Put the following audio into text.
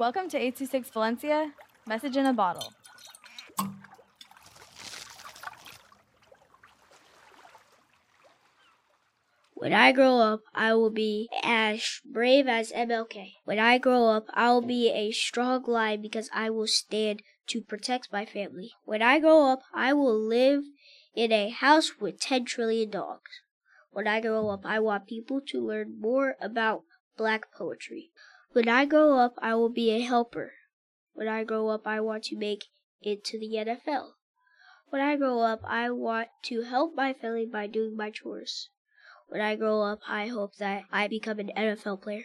Welcome to 826 Valencia, message in a bottle. When I grow up, I will be as brave as MLK. When I grow up, I will be a strong lion because I will stand to protect my family. When I grow up, I will live in a house with 10 trillion dogs. When I grow up, I want people to learn more about black poetry. When I grow up, I will be a helper. When I grow up, I want to make it to the NFL. When I grow up, I want to help my family by doing my chores. When I grow up, I hope that I become an NFL player.